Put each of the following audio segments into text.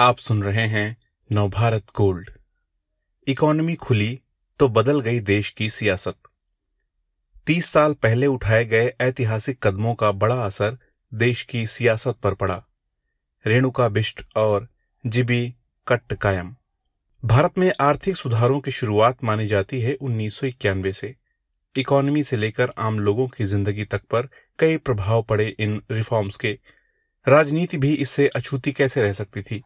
आप सुन रहे हैं नवभारत गोल्ड। इकोनॉमी खुली तो बदल गई देश की सियासत। तीस साल पहले उठाए गए ऐतिहासिक कदमों का बड़ा असर देश की सियासत पर पड़ा। रेणुका बिष्ट और जिबी कट्ट कायम। भारत में आर्थिक सुधारों की शुरुआत मानी जाती है उन्नीस सौ इक्यानवे से। इकोनॉमी से लेकर आम लोगों की ज़िंदगी तक पर कई प्रभाव पड़े इन रिफॉर्म्स के। राजनीति भी इससे अछूती कैसे रह सकती थी?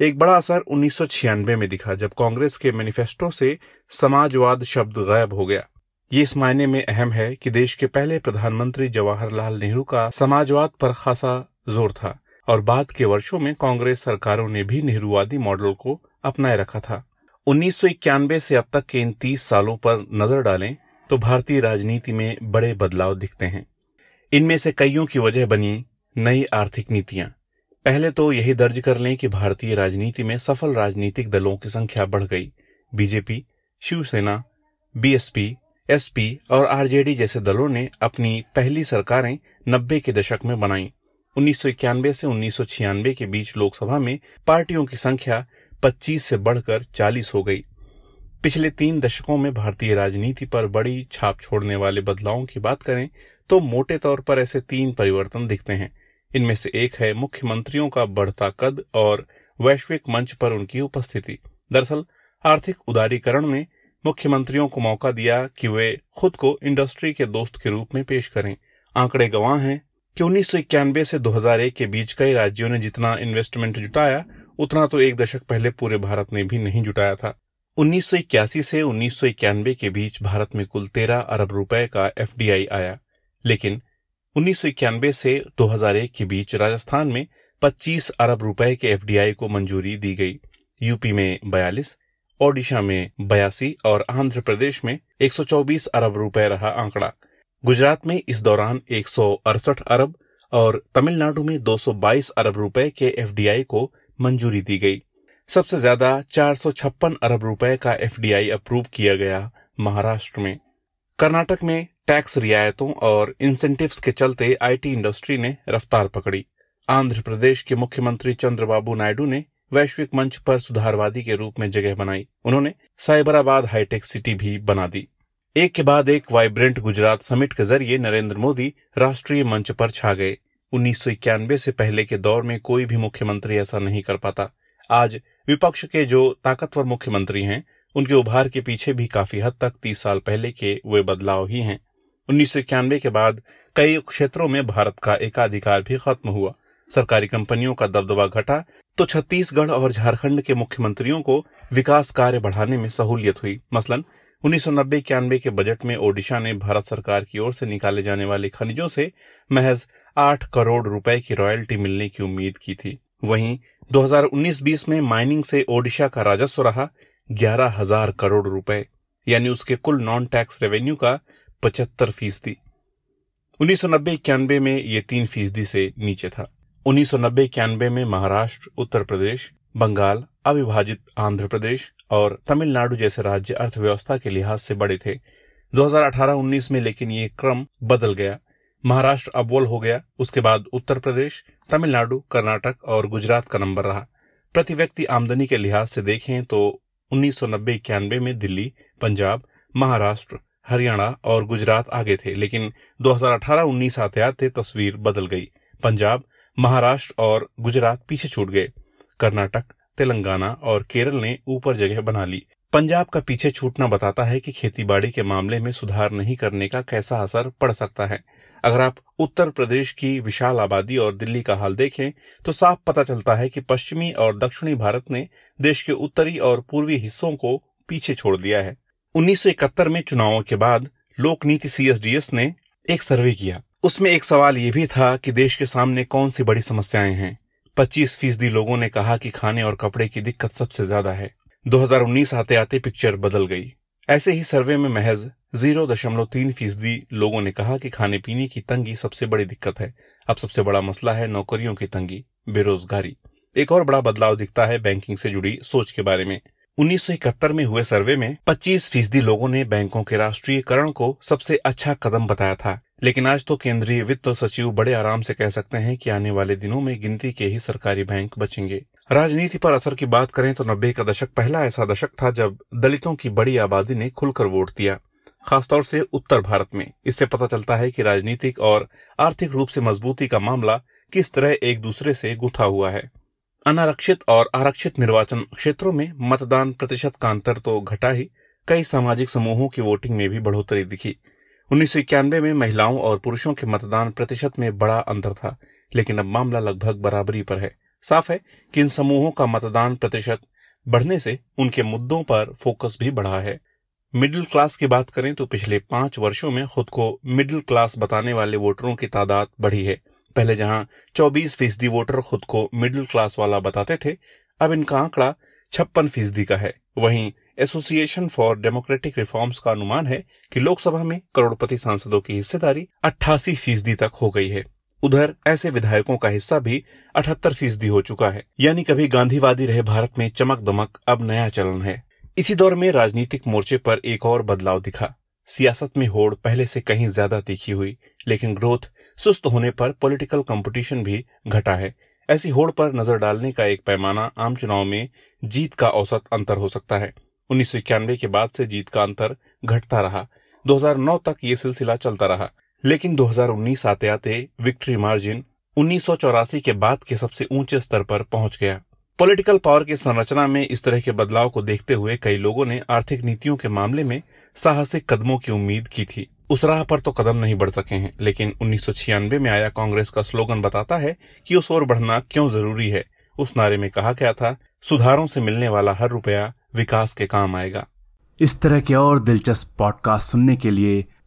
एक बड़ा असर उन्नीस सौ छियानबे में दिखा जब कांग्रेस के मैनिफेस्टो से समाजवाद शब्द गायब हो गया। ये इस मायने में अहम है कि देश के पहले प्रधानमंत्री जवाहरलाल नेहरू का समाजवाद पर खासा ज़ोर था और बाद के वर्षों में कांग्रेस सरकारों ने भी नेहरूवादी मॉडल को अपनाए रखा था। उन्नीस से अब तक के इन तीस सालों पर नज़र डालें तो भारतीय राजनीति में बड़े बदलाव दिखते हैं। इनमें से कईयों की वजह बनी नई आर्थिक नीतियाँ। पहले तो यही दर्ज कर लें कि भारतीय राजनीति में सफल राजनीतिक दलों की संख्या बढ़ गई। बीजेपी, शिवसेना, बीएसपी, एसपी और आरजेडी जैसे दलों ने अपनी पहली सरकारें नब्बे के दशक में बनाई। उन्नीस सौ इक्यानबे से उन्नीस सौ छियानबे के बीच लोकसभा में पार्टियों की संख्या 25 से बढ़कर 40 हो गई। पिछले तीन दशकों में भारतीय राजनीति पर बड़ी छाप छोड़ने वाले बदलावों की बात करें तो मोटे तौर पर ऐसे तीन परिवर्तन दिखते हैं। इनमें से एक है मुख्यमंत्रियों का बढ़ता कद और वैश्विक मंच पर उनकी उपस्थिति। दरअसल, आर्थिक उदारीकरण ने मुख्यमंत्रियों को मौका दिया कि वे खुद को इंडस्ट्री के दोस्त के रूप में पेश करें। आंकड़े गवाह हैं कि उन्नीस से 2001 के बीच कई राज्यों ने जितना इन्वेस्टमेंट जुटाया, उतना तो एक दशक पहले पूरे भारत ने भी नहीं जुटाया था। उन्नीस सौ इक्यासी से उन्नीस सौ इक्यानवे के बीच भारत में कुल तेरह अरब रुपए का एफडीआई आया। लेकिन उन्नीस सौ इक्यानवे से 2001 के बीच राजस्थान में 25 अरब रुपए के एफडीआई को मंजूरी दी गई। यूपी में 42, ओडिशा में बयासी और आंध्र प्रदेश में 124 अरब रुपए रहा आंकड़ा। गुजरात में इस दौरान एक सौ अड़सठ अरब और तमिलनाडु में 222 अरब रुपए के एफडीआई को मंजूरी दी गई। सबसे ज़्यादा चार सौ छप्पन अरब रुपए का एफडीआई अप्रूव किया गया महाराष्ट्र में। कर्नाटक में टैक्स रियायतों और इंसेंटिव्स के चलते आईटी इंडस्ट्री ने रफ्तार पकड़ी। आंध्र प्रदेश के मुख्यमंत्री चंद्रबाबू नायडू ने वैश्विक मंच पर सुधारवादी के रूप में जगह बनाई। उन्होंने साइबराबाद हाईटेक सिटी भी बना दी। एक के बाद एक वाइब्रेंट गुजरात समिट के ज़रिए नरेंद्र मोदी राष्ट्रीय मंच पर छा गए। उन्नीस से पहले के दौर में कोई भी मुख्यमंत्री ऐसा नहीं कर पाता। आज विपक्ष के जो ताकतवर मुख्यमंत्री हैं उनके उभार के पीछे भी काफ़ी हद तक तीस साल पहले के वे बदलाव ही हैं। उन्नीस सौ इक्यानवे के बाद कई क्षेत्रों में भारत का एकाधिकार भी खत्म हुआ। सरकारी कंपनियों का दबदबा घटा तो छत्तीसगढ़ और झारखंड के मुख्यमंत्रियों को विकास कार्य बढ़ाने में सहूलियत हुई। मसलन, उन्नीस सौ नब्बे इक्यानवे के बजट में ओडिशा ने भारत सरकार की ओर से निकाले जाने वाले खनिजों से महज आठ करोड़ रुपए की रॉयल्टी मिलने की उम्मीद की थी। वहीं 2019-20 में माइनिंग से ओडिशा का राजस्व रहा ग्यारह हज़ार करोड़ रुपए, यानी उसके कुल नॉन टैक्स रेवेन्यू का पचहत्तर फ़ीसदी। उन्नीस सौ नब्बे इक्यानवे में ये तीन फ़ीसदी से नीचे था। उन्नीस सौ नब्बे इक्यानवे में महाराष्ट्र, उत्तर प्रदेश, बंगाल, अविभाजित आंध्र प्रदेश और तमिलनाडु जैसे राज्य अर्थव्यवस्था के लिहाज से बड़े थे। 2018-19 में लेकिन ये क्रम बदल गया। महाराष्ट्र अव्वल हो गया, उसके बाद उत्तर प्रदेश, तमिलनाडु, कर्नाटक और गुजरात का नंबर रहा। प्रति व्यक्ति आमदनी के लिहाज से देखें तो उन्नीस सौ में दिल्ली, पंजाब, महाराष्ट्र, हरियाणा और गुजरात आगे थे, लेकिन 2018-19 आते आते तस्वीर बदल गई। पंजाब, महाराष्ट्र और गुजरात पीछे छूट गए। कर्नाटक, तेलंगाना और केरल ने ऊपर जगह बना ली। पंजाब का पीछे छूटना बताता है कि खेतीबाड़ी के मामले में सुधार नहीं करने का कैसा असर पड़ सकता है। अगर आप उत्तर प्रदेश की विशाल आबादी और दिल्ली का हाल देखें तो साफ़ पता चलता है कि पश्चिमी और दक्षिणी भारत ने देश के उत्तरी और पूर्वी हिस्सों को पीछे छोड़ दिया है। उन्नीस सौ इकहत्तर में चुनावों के बाद लोक नीति सीएसडीएस ने एक सर्वे किया। उसमें एक सवाल ये भी था कि देश के सामने कौन सी बड़ी समस्याएँ हैं। 25 फ़ीसदी लोगों ने कहा कि खाने और कपड़े की दिक्कत सबसे ज़्यादा है। 2019 आते आते पिक्चर बदल गई। ऐसे ही सर्वे में महज ज़ीरो दशमलव तीन फ़ीसदी लोगों ने कहा कि खाने पीने की तंगी सबसे बड़ी दिक्कत है। अब सबसे बड़ा मसला है नौकरियों की तंगी, बेरोजगारी। एक और बड़ा बदलाव दिखता है बैंकिंग से जुड़ी सोच के बारे में। उन्नीस सौ इकहत्तर में हुए सर्वे में 25 फ़ीसदी लोगों ने बैंकों के राष्ट्रीयकरण को सबसे अच्छा कदम बताया था। लेकिन आज तो केंद्रीय वित्त सचिव बड़े आराम से कह सकते हैं कि आने वाले दिनों में गिनती के ही सरकारी बैंक बचेंगे। राजनीति पर असर की बात करें तो नब्बे का दशक पहला ऐसा दशक था जब दलितों की बड़ी आबादी ने खुलकर वोट दिया, खासतौर से उत्तर भारत में। इससे पता चलता है कि राजनीतिक और आर्थिक रूप से मजबूती का मामला किस तरह एक दूसरे से गुथा हुआ है। अनारक्षित और आरक्षित निर्वाचन क्षेत्रों में मतदान प्रतिशत का अंतर तो घटा ही, कई सामाजिक समूहों की वोटिंग में भी बढ़ोतरी दिखी। उन्नीस सौ इक्यानबे में महिलाओं और पुरुषों के मतदान प्रतिशत में बड़ा अंतर था, लेकिन अब मामला लगभग बराबरी पर है। साफ़ है कि इन समूहों का मतदान प्रतिशत बढ़ने से उनके मुद्दों पर फोकस भी बढ़ा है। मिडिल क्लास की बात करें तो पिछले पाँच वर्षों में खुद को मिडिल क्लास बताने वाले वोटरों की तादाद बढ़ी है। पहले जहाँ 24 फ़ीसदी वोटर खुद को मिडिल क्लास वाला बताते थे, अब इनका आंकड़ा छप्पन फ़ीसदी का है। वहीं एसोसिएशन फॉर डेमोक्रेटिक रिफॉर्म्स का अनुमान है कि लोकसभा में करोड़पति सांसदों की हिस्सेदारी अट्ठासी फ़ीसदी तक हो गई है। उधर ऐसे विधायकों का हिस्सा भी अठहत्तर फ़ीसदी हो चुका है। यानी कभी गांधीवादी रहे भारत में चमक दमक अब नया चलन है। इसी दौर में राजनीतिक मोर्चे पर एक और बदलाव दिखा। सियासत में होड़ पहले से कहीं ज़्यादा तीखी हुई, लेकिन ग्रोथ सुस्त होने पर पॉलिटिकल कंपटीशन भी घटा है। ऐसी होड़ पर नज़र डालने का एक पैमाना आम चुनाव में जीत का औसत अंतर हो सकता है। उन्नीस सौ इक्यानवे के बाद से जीत का अंतर घटता रहा। 2009 तक ये सिलसिला चलता रहा। लेकिन 2019 आते आते विक्ट्री मार्जिन उन्नीस सौ चौरासी के बाद के सबसे ऊँचे स्तर पर पहुँच गया। पॉलिटिकल पावर की संरचना में इस तरह के बदलाव को देखते हुए कई लोगों ने आर्थिक नीतियों के मामले में साहसिक कदमों की उम्मीद की थी। उस राह पर तो कदम नहीं बढ़ सके हैं, लेकिन उन्नीस सौ छियानवे में आया कांग्रेस का स्लोगन बताता है कि उस ओर बढ़ना क्यों ज़रूरी है। उस नारे में कहा गया था, सुधारों से मिलने वाला हर रुपया विकास के काम आएगा। इस तरह के और दिलचस्प पॉडकास्ट सुनने के लिए